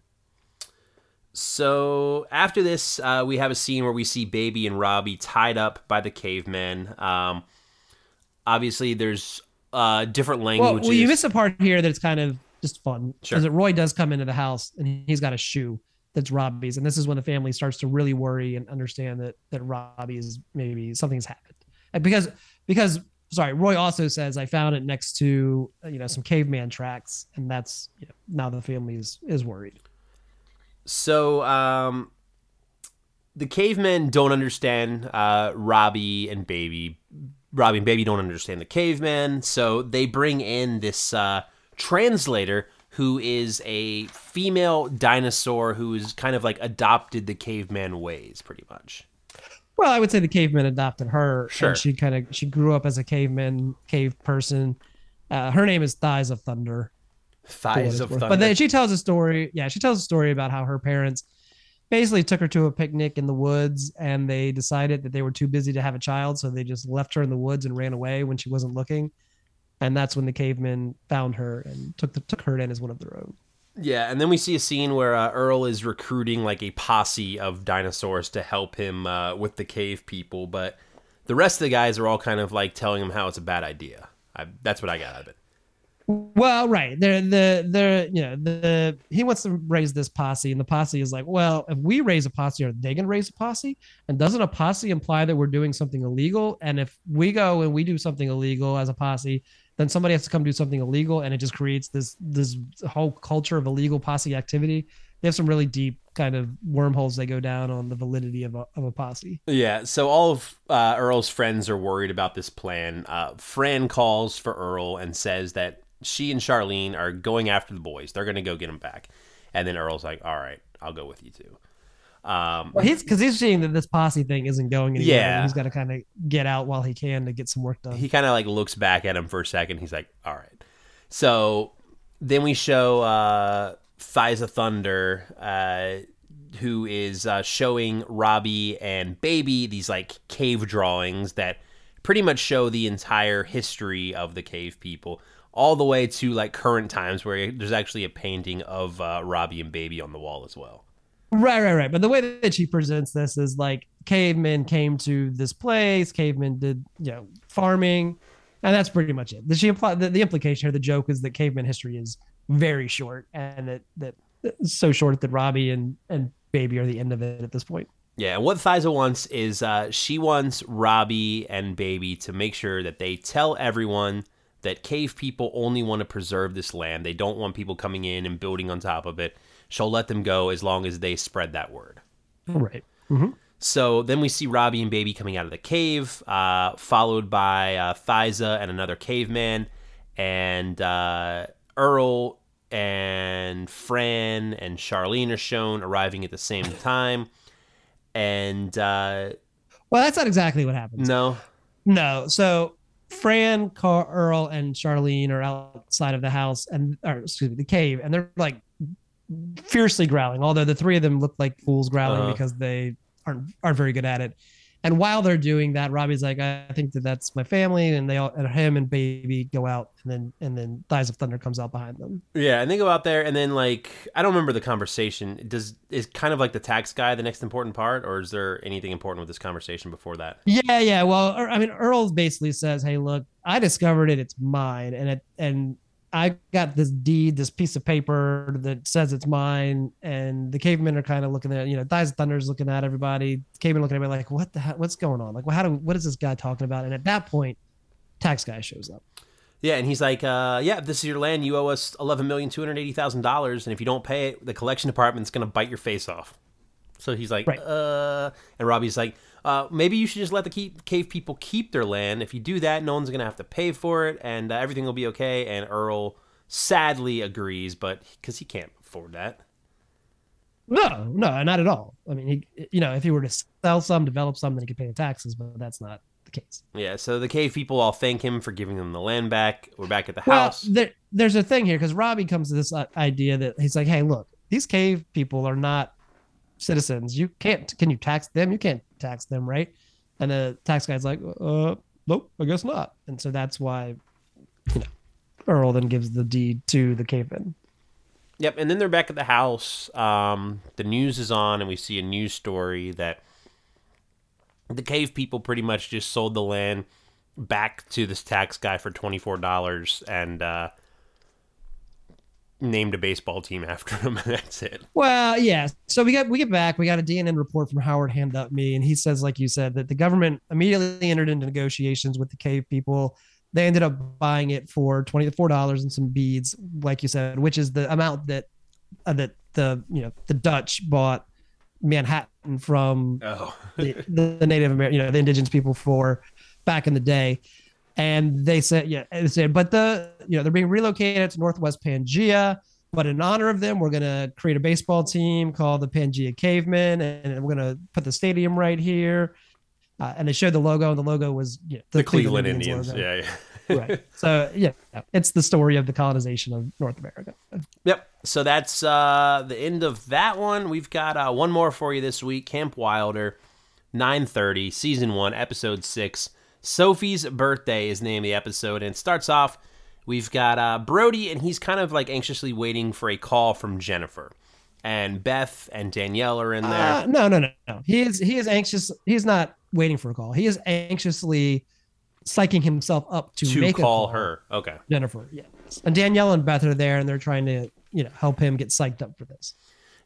So after this, uh, we have a scene where we see Baby and Robbie tied up by the cavemen. Um, obviously, there's uh, different Well, languages. well, you miss a part here that's kind of just fun. Sure. Because Roy does come into the house and he's got a shoe that's Robbie's, and this is when the family starts to really worry and understand that that Robbie is maybe something's happened. And because because sorry, Roy also says I found it next to you know some caveman tracks, and that's you know, now the family is is worried. So, um, the cavemen don't understand uh, Robbie and Baby. Robbie and Baby don't understand the cavemen, so they bring in this uh, translator who is a female dinosaur who's kind of like adopted the caveman ways, pretty much. Well, I would say the caveman adopted her. Sure. And she kind of she grew up as a caveman, cave person. Uh, her name is Thighs of Thunder. For what Thighs of thunder. But then she tells a story. Yeah, she tells a story about how her parents basically took her to a picnic in the woods and they decided that they were too busy to have a child. So they just left her in the woods and ran away when she wasn't looking. And that's when the cavemen found her and took the, took her in as one of their own. Yeah, and then we see a scene where uh, Earl is recruiting like a posse of dinosaurs to help him uh, with the cave people, but the rest of the guys are all kind of like telling him how it's a bad idea. I, that's what I got out of it. Well, right. They're the they're you know the he wants to raise this posse, and the posse is like, well, if we raise a posse, are they gonna raise a posse? And doesn't a posse imply that we're doing something illegal? And if we go and we do something illegal as a posse, then somebody has to come do something illegal, and it just creates this this whole culture of illegal posse activity. They have some really deep kind of wormholes they go down on the validity of a of a posse. Yeah, so all of uh, Earl's friends are worried about this plan. Uh, Fran calls for Earl and says that she and Charlene are going after the boys. They're going to go get them back. And then Earl's like, all right, I'll go with you too. Um, Well, he's because he's seeing that this posse thing isn't going anywhere. Yeah. and he's got to kind of get out while he can to get some work done. he kind of like looks back at him for a second. He's like, all right. So then we show uh, Thunder, uh, who is uh, showing Robbie and Baby these like cave drawings that pretty much show the entire history of the cave people, all the way to like current times where there's actually a painting of uh, Robbie and Baby on the wall as well. Right, right, right. But the way that she presents this is like cavemen came to this place, cavemen did, you know, farming, and that's pretty much it. The, she imply the, the implication here, the joke is that caveman history is very short, and that that so short that Robbie and and Baby are the end of it at this point. Yeah, and what Thiza wants is uh, she wants Robbie and Baby to make sure that they tell everyone that cave people only want to preserve this land. They don't want people coming in and building on top of it. She'll let them go as long as they spread that word. Right. So then we see Robbie and Baby coming out of the cave, uh, followed by uh, Thiza and another caveman, and uh, Earl and Fran and Charlene are shown arriving at the same *laughs* time. And uh, Well, that's not exactly what happens. no, No. So Fran, Carl, Earl, and Charlene are outside of the house and or excuse me, the cave, and they're like fiercely growling. Although the three of them look like fools growling Uh-huh. because they aren't aren't very good at it. And while they're doing that, Robbie's like, I think that that's my family, and they all and him and baby go out, and then and then Thighs of Thunder comes out behind them. Yeah, and they go out there, and then like I don't remember the conversation. Does is kind of like the tax guy the next important part, or is there anything important with this conversation before that? Yeah, yeah. Well, er, I mean, Earl basically says, "Hey, look, I discovered it. It's mine, and it and I got this deed, this piece of paper that says it's mine." And the cavemen are kind of looking at, you know, Thighs of Thunder's looking at everybody. Cavemen looking at me like, "What the hell? What's going on? Like, well, how do? What is this guy talking about?" And at that point, tax guy shows up. Yeah, and he's like, uh, "Yeah, this is your land, you owe us eleven million two hundred eighty thousand dollars, and if you don't pay it, the collection department's gonna bite your face off." So he's like, Right. "Uh," and Robbie's like, uh, "Maybe you should just let the keep, cave people keep their land. If you do that, no one's gonna have to pay for it, and uh, everything will be okay." And Earl sadly agrees, but because he can't afford that. No, no, not at all. I mean, he, you know, if he were to sell some, develop some, then he could pay the taxes, but that's not the case. Yeah, so the cave people all thank him for giving them the land back. We're back at the Well, house. there, there's a thing here because Robbie comes to this uh, idea that he's like, "Hey, look, these cave people are not citizens. You can't. Can you tax them? You can't tax them, right?" And the tax guy's like, "Uh, nope, I guess not." And so that's why, you know, Earl then gives the deed to the caveman. Yep, and then they're back at the house. Um, the news is on, and we see a news story that the cave people pretty much just sold the land back to this tax guy for twenty four dollars, and uh, named a baseball team *laughs* after him, and that's it. Well, yeah. So we got we get back. We got a DNN report from Howard Handupme, and he says, like you said, that the government immediately entered into negotiations with the cave people. They ended up buying it for twenty four dollars and some beads, like you said, which is the amount that uh, that the you know the Dutch bought Manhattan from Oh, the, the Native American, you know, the indigenous people for back in the day. And they said, yeah, they said, but the, you know, they're being relocated to Northwest Pangea. But in honor of them, we're going to create a baseball team called the Pangea Cavemen, and we're going to put the stadium right here. Uh, and they showed the logo, and the logo was you know, the, Cleveland, Indians. logo. Yeah, yeah. right. *laughs* So yeah, it's the story of the colonization of North America. Yep. So that's uh, the end of that one. We've got uh, one more for you this week. Camp Wilder, 9:30, season one, episode six. Sophie's birthday is the name of the episode, and it starts off. We've got uh, Brody, and he's kind of like anxiously waiting for a call from Jennifer, and Beth and Danielle are in there. Uh, no, no, no, no. He is he is anxious. He's not waiting for a call. He is anxiously psyching himself up to, to make call a call. her. Okay. Jennifer. Yes. And Danielle and Beth are there, and they're trying to you know help him get psyched up for this.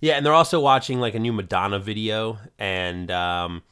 Yeah, and they're also watching like a new Madonna video, and um,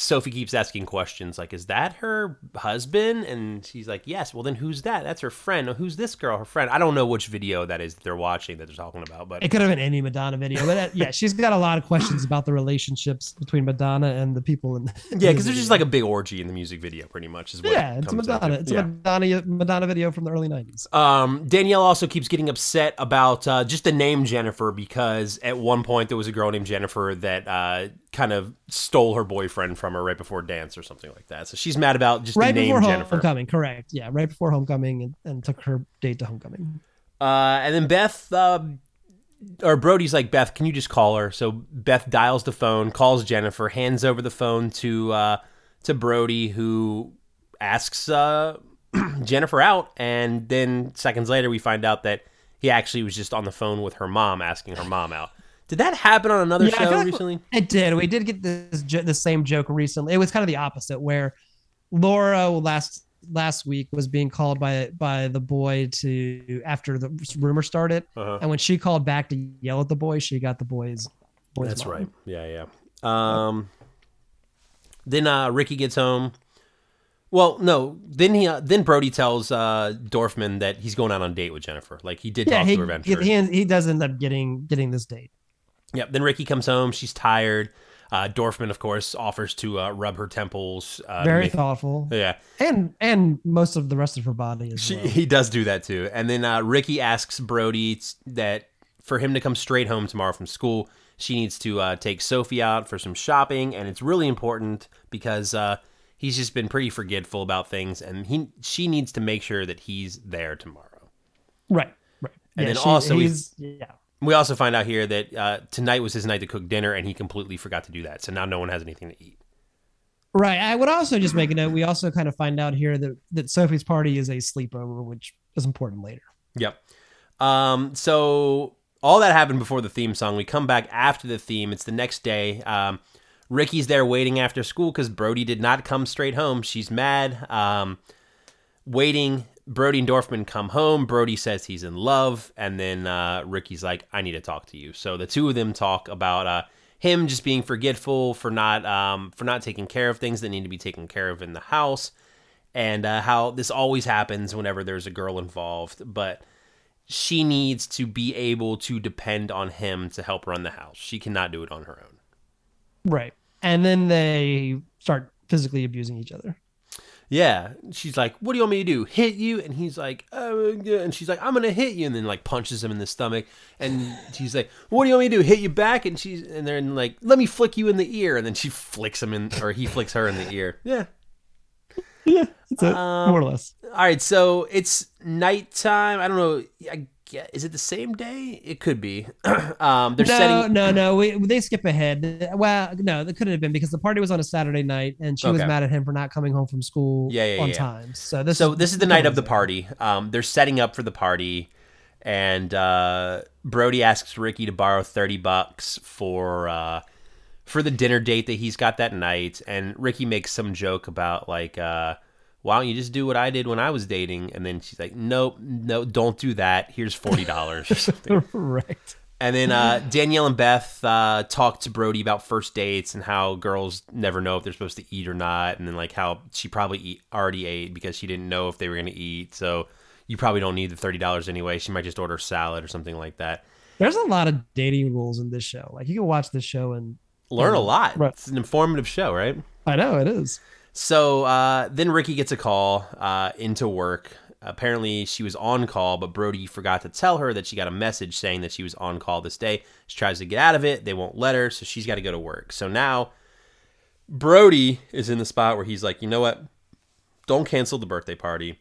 Sophie keeps asking questions like, "Is that her husband?" And she's like, "Yes." Well, then who's that? That's her friend. Who's this girl? Her friend. I don't know which video that is that they're watching that they're talking about, but It could have been any Madonna video, but uh, yeah, *laughs* she's got a lot of questions about the relationships between Madonna and the people in. yeah, because there's just like a big orgy in the music video, pretty much is what. yeah, it it's a Madonna. It's Yeah. a Madonna Madonna video from the early '90s. Um, Danielle also keeps getting upset about uh, just the name Jennifer because at one point there was a girl named Jennifer that uh, kind of stole her boyfriend from her right before dance or something like that. So she's mad about just Right the name before Jennifer. homecoming, correct? Yeah, right before homecoming, and, and took her date to homecoming. Uh, and then Beth, uh, or Brody's like, Beth, can you just call her? So Beth dials the phone, calls Jennifer, hands over the phone to uh, to Brody, who asks uh, *clears throat* Jennifer out. And then seconds later, we find out that he actually was just on the phone with her mom, asking her mom out. Did that happen on another Yeah, show like- recently? It did. We did get this the same joke recently. It was kind of the opposite, where Laura last last week was being called by by the boy to after the rumor started, Uh-huh. and when she called back to yell at the boy, she got the boy's. boy's That's mom. right. Yeah, yeah. Um, then uh, Ricky gets home. Well, no. Then he uh, then Brody tells uh, Dorfman that he's going out on a date with Jennifer. Like he did Yeah, talk he, to her eventually. he he does end up getting getting this date. Yep. Then Ricky comes home. She's tired. Uh, Dorfman, of course, offers to uh, rub her temples. Uh, Very make- thoughtful, yeah. and and most of the rest of her body as She, well. He does do that too. And then uh, Ricky asks Brody that for him to come straight home tomorrow from school, she needs to uh, take Sophie out for some shopping, and it's really important because uh, he's just been pretty forgetful about things, and he she needs to make sure that he's there tomorrow. Right, right. And yeah, then also we- he's yeah. We also find out here that uh, tonight was his night to cook dinner, and he completely forgot to do that. So now no one has anything to eat. Right. I would also just make a note. We also kind of find out here that that Sophie's party is a sleepover, which is important later. Yep. Um, so all that happened before the theme song. We come back after the theme. It's the next day. Um, Ricky's there waiting after school because Brody did not come straight home. She's mad. Um, waiting. Brody and Dorfman come home. Brody says he's in love, and then uh, Ricky's like, "I need to talk to you." So the two of them talk about uh, him just being forgetful for not um, for not taking care of things that need to be taken care of in the house, and uh, how this always happens whenever there's a girl involved, but she needs to be able to depend on him to help run the house. She cannot do it on her own. Right. And then they start physically abusing each other. Yeah, she's like, "What do you want me to do? Hit you?" And he's like, "Oh," yeah." and she's like, "I'm gonna hit you," and then like punches him in the stomach. And she's like, "What do you want me to do? Hit you back?" And she's and then like, "Let me flick you in the ear," and then she flicks him in, or he flicks her in the ear. *laughs* Yeah. Yeah. That's it. Um, more or less. All right, so it's nighttime. I don't know. I get, is it the same day? It could be. *clears throat* um, they're No, setting. no, no. We, they skip ahead. Well, no, that couldn't have been because the party was on a Saturday night and she was mad at him for not coming home from school Yeah, yeah, on yeah. time. So this so this is the night of the party. Um, they're setting up for the party, and uh, Brody asks Ricky to borrow thirty bucks for uh, for the dinner date that he's got that night. And Ricky makes some joke about like, uh, why don't you just do what I did when I was dating? And then she's like, nope, no, don't do that. Here's forty dollars or *laughs* something. right. And then uh, Danielle and Beth uh, talk to Brody about first dates and how girls never know if they're supposed to eat or not, and then like how she probably eat, already ate because she didn't know if they were going to eat. So you probably don't need the thirty dollars anyway. She might just order salad or something like that. There's a lot of dating rules in this show. Like you can watch this show and Learn a lot. Right. It's an informative show, right? I know it is. So uh, then Ricky gets a call uh, into work. Apparently, she was on call, but Brody forgot to tell her that she got a message saying that she was on call this day. She tries to get out of it. They won't let her, so she's got to go to work. So now Brody is in the spot where he's like, you know what? Don't cancel the birthday party.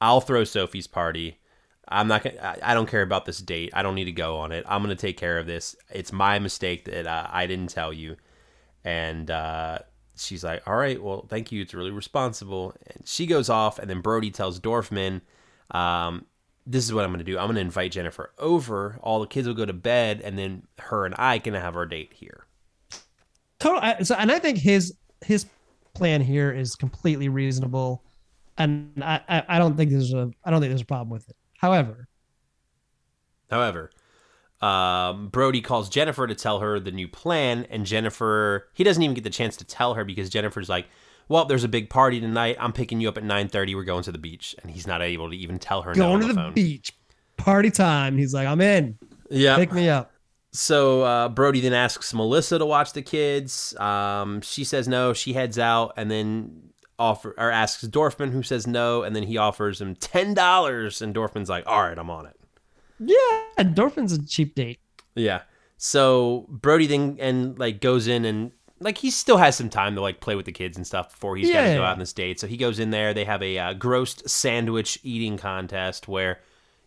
I'll throw Sophie's party. I'm not gonna. I- don't care about this date. I don't need to go on it. I'm gonna take care of this. It's my mistake that uh, I didn't tell you. And uh, she's like, "All right, well, thank you. It's really responsible." And she goes off, and then Brody tells Dorfman, um, "This is what I'm gonna do. I'm gonna invite Jennifer over. All the kids will go to bed, and then her and I can have our date here." Total. So, and I think his his plan here is completely reasonable, and I I don't think there's a I don't think there's a problem with it. However, However, um, Brody calls Jennifer to tell her the new plan, and Jennifer he doesn't even get the chance to tell her because Jennifer's like, "Well, there's a big party tonight. I'm picking you up at 9:30. We're going to the beach," and he's not able to even tell her. no going on to the phone. beach, party time. He's like, I'm in. Yeah. Pick me up. So uh, Brody then asks Melissa to watch the kids. Um, she says no. She heads out, and then offer or asks Dorfman, who says no, and then he offers him ten dollars, and Dorfman's like, "All right, I'm on it." Yeah, Dorfman's a cheap date. Yeah. So Brody then and like goes in and like he still has some time to like play with the kids and stuff before he's got to Yeah. go out on this date. So he goes in there. They have a uh, grossed sandwich eating contest where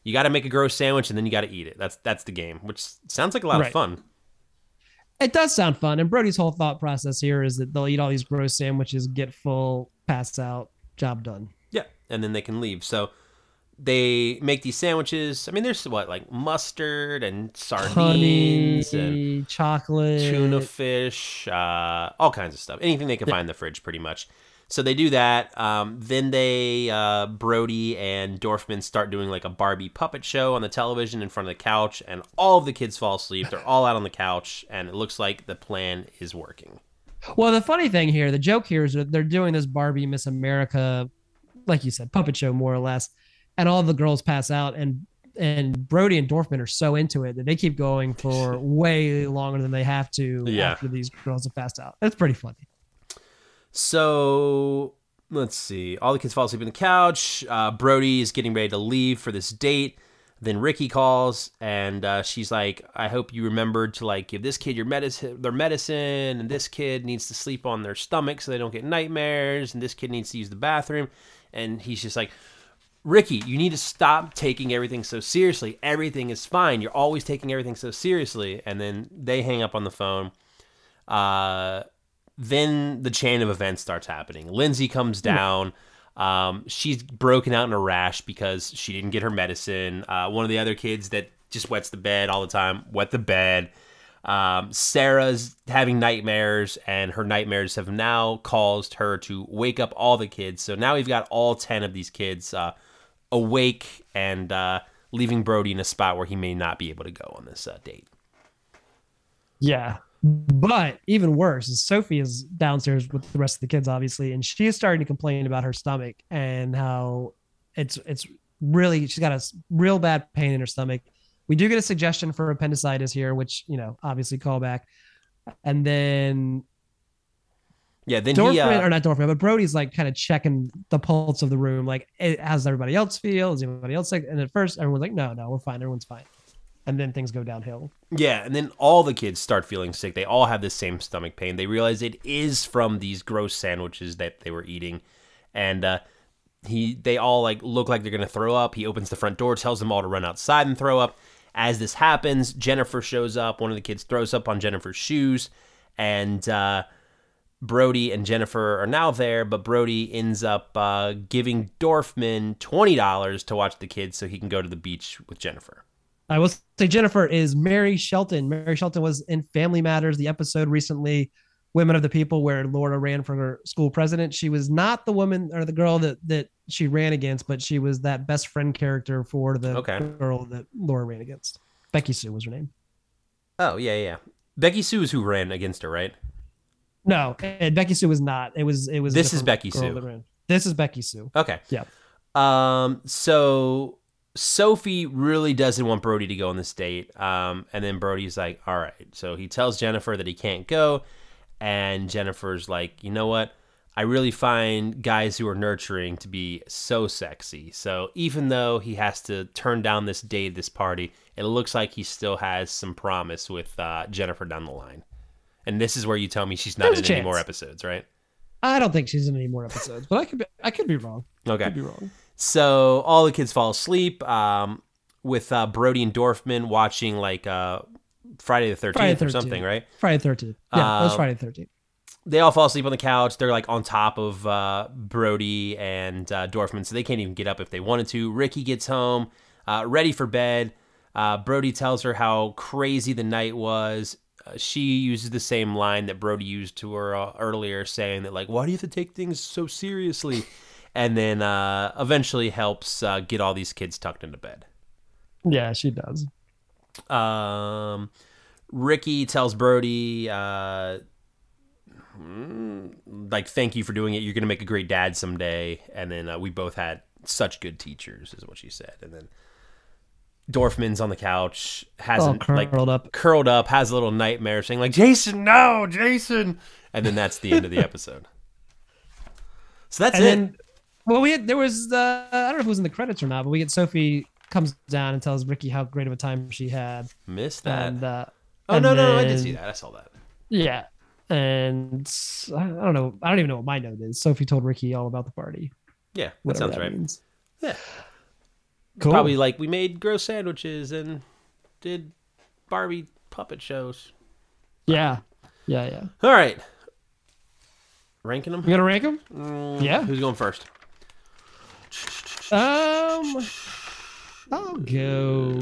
you got to make a gross sandwich and then you got to eat it. That's that's the game, which sounds like a lot of fun. It does sound fun. And Brody's whole thought process here is that they'll eat all these gross sandwiches, get full, pass out, job done. Yeah, and then they can leave. So they make these sandwiches. I mean, there's what like mustard and sardines and chocolate, tuna fish, uh, all kinds of stuff. Anything they can find in the fridge, pretty much. So they do that. Um, then they, uh, Brody and Dorfman start doing like a Barbie puppet show on the television in front of the couch, and all of the kids fall asleep. They're all out on the couch, and it looks like the plan is working. Well, the funny thing here, the joke here is that they're doing this Barbie Miss America, like you said, puppet show more or less, and all the girls pass out, and and Brody and Dorfman are so into it that they keep going for *laughs* way longer than they have to Yeah. after these girls have passed out. That's pretty funny. So let's see. All the kids fall asleep on the couch. Uh, Brody is getting ready to leave for this date. Then Ricky calls and uh, she's like, "I hope you remembered to like give this kid your medicine, their medicine, and this kid needs to sleep on their stomach so they don't get nightmares, and this kid needs to use the bathroom." And he's just like, Ricky, you need to stop taking everything so seriously. Everything is fine. You're always taking everything so seriously. And then they hang up on the phone. Uh, then the chain of events starts happening. Lindsay comes down. Um, she's broken out in a rash because she didn't get her medicine. Uh, one of the other kids that just wets the bed all the time, wet the bed. Um, Sarah's having nightmares, and her nightmares have now caused her to wake up all the kids. So now we've got all 10 of these kids uh, awake and uh, leaving Brody in a spot where he may not be able to go on this uh, date. Yeah. But even worse is Sophie is downstairs with the rest of the kids, obviously, and she is starting to complain about her stomach and how it's it's really she's got a real bad pain in her stomach. We do get a suggestion for appendicitis here, which you know obviously call back, and then Yeah, then Dorfman he. Uh, or not Dorfman, but Brody's like kind of checking the pulse of the room, like how's everybody else feel? Is anybody else sick? And at first everyone's like, no, no, we're fine, everyone's fine, and then things go downhill. Yeah, and then all the kids start feeling sick. They all have the same stomach pain. They realize it is from these gross sandwiches that they were eating, and uh, he they all like look like they're gonna throw up. He opens the front door, tells them all to run outside and throw up. As this happens, Jennifer shows up. One of the kids throws up on Jennifer's shoes, and uh, Brody and Jennifer are now there. But Brody ends up uh, giving Dorfman twenty dollars to watch the kids so he can go to the beach with Jennifer. I will say Jennifer is Mary Shelton. Mary Shelton was in Family Matters, the episode recently Women of the People, where Laura ran for her school president. She was not the woman or the girl that that she ran against, but she was that best friend character for the Okay. girl that Laura ran against. Becky Sue was her name. Oh yeah, yeah. Becky Sue is who ran against her, right? No, and Becky Sue was not. It was it was. This is Becky Sue. This is Becky Sue. Okay. Yeah. Um. So Sophie really doesn't want Brody to go on this date. Um. And then Brody's like, "All right." So he tells Jennifer that he can't go, and Jennifer's like, "You know what? I really find guys who are nurturing to be so sexy. So even though he has to turn down this date, this party, it looks like he still has some promise with uh, Jennifer down the line. And this is where you tell me she's not There's in any more episodes, right? I don't think she's in any more episodes, but I could be, I could be wrong. Okay. I Could be wrong. So all the kids fall asleep um, with uh, Brody and Dorfman watching like uh, Friday the 13th or something, right? Friday the Thirteenth. Yeah, that was Um, Friday Thirteenth. They all fall asleep on the couch. They're like on top of uh, Brody and uh, Dorfman, so they can't even get up if they wanted to. Ricky gets home, uh, ready for bed. Uh, Brody tells her how crazy the night was. She uses the same line that Brody used to her uh, earlier, saying that like, "Why do you have to take things so seriously?" *laughs* And then uh, eventually helps uh, get all these kids tucked into bed. Yeah, she does. Um, Ricky tells Brody, uh, mm, like, thank you for doing it. You're going to make a great dad someday. And then uh, we both had such good teachers, is what she said. And then Dorfman's on the couch, hasn't like curled up. curled up, has a little nightmare saying, like, Jason, no, Jason. And then that's the end of the *laughs* episode. So that's And it. then, well, we had there was uh, I don't know if it was in the credits or not, but we get Sophie comes down and tells Ricky how great of a time she had, Missed that. and uh, oh, no, no, no, I did see that. I saw that. Yeah, and I don't know. I don't even know what my note is. Sophie told Ricky all about the party. Yeah, that sounds right. means. Yeah. Cool. Probably like we made gross sandwiches and did Barbie puppet shows. Yeah. Yeah. Yeah. All right. Ranking them? You gonna rank them? Mm, Yeah. Who's going first? Um, I'll go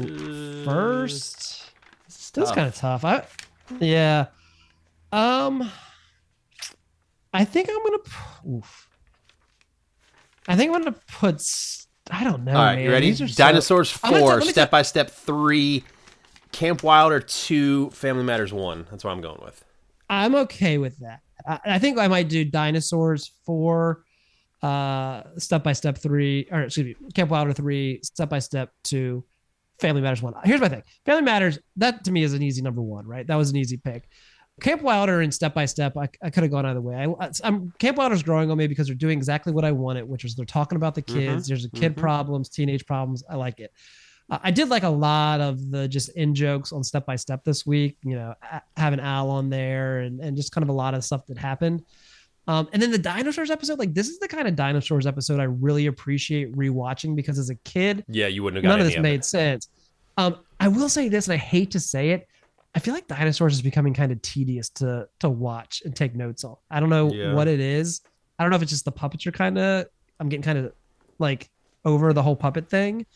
first. Is kind of tough. I, yeah. Um, I think I'm gonna. Oof. I think I'm gonna put. I don't know. All right, man. you ready? These are so- Dinosaurs tell- four, Step by Step three, Camp Wilder two, Family Matters one. That's what I'm going with. I'm okay with that. I, I think I might do dinosaurs four, uh, step by step three, or excuse me, Camp Wilder three, step by step two, Family Matters one. Here's my thing: Family Matters that to me is an easy number one, right? That was an easy pick. Camp Wilder and Step by Step, I, I could have gone either way. I, I'm Camp Wilder's growing on me because they're doing exactly what I wanted, which is they're talking about the kids. There's a kid mhm. problems, teenage problems. I like it. Uh, I did like a lot of the just in jokes on Step by Step this week. You know, having Al on there and and just kind of a lot of stuff that happened. Um, and then the dinosaurs episode, like this is the kind of dinosaurs episode I really appreciate rewatching because as a kid, Yeah, you wouldn't have none of this of made sense. Um, I will say this, and I hate to say it, I feel like dinosaurs is becoming kind of tedious to to watch and take notes on. I don't know Yeah. what it is. I don't know if it's just the puppets are kind of. I'm getting kind of like over the whole puppet thing.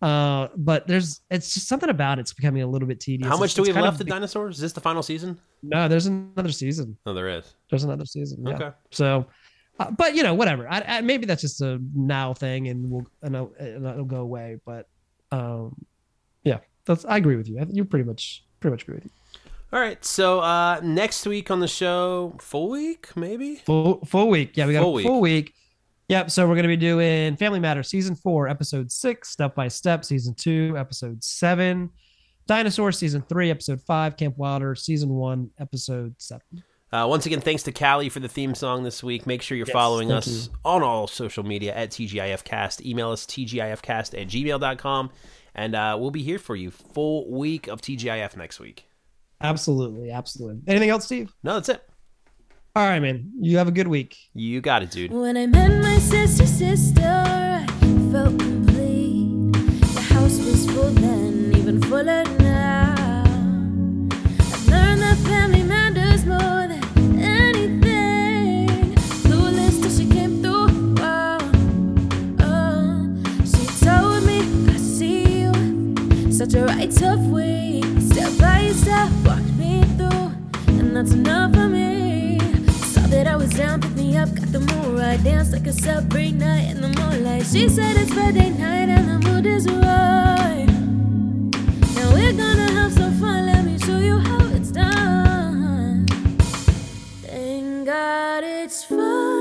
Uh, but there's it's just something about it's becoming a little bit tedious. How much It's- do we have left of of Dinosaurs? Is this the final season? No, there's another season. No, there is. There's another season. Yeah. Okay. So, uh, but you know, whatever. I, I, maybe that's just a now thing, and we'll and it'll, it'll go away. But, um, yeah, that's I agree with you. I think you pretty much pretty much agree with you. All right. So uh next week on the show, full week, maybe? Full full week. Yeah, we got Full a week. full week. Yep. So we're gonna be doing Family Matters season four, episode six, Step by Step, season two, episode seven, Dinosaur season three, episode five, Camp Wilder season one, episode seven. Uh, once again, thanks to Callie for the theme song this week. Make sure you're Yes, following thank us on all social media at TGIFcast. Email us TGIFcast at gmail.com. And uh, we'll be here for you. Full week of TGIF next week. Absolutely, absolutely. Anything else, Steve? No, that's it. All right, man. You have a good week. You got it, dude. When I met my sister, sister, I felt such a right tough way. Step by step, walk me through, and that's enough for me. Saw that I was down, picked me up, got the mood right. Danced like a Sabrina in the moonlight. She said it's Friday night and the mood is right. Now we're gonna have some fun. Let me show you how it's done. Thank God it's fun.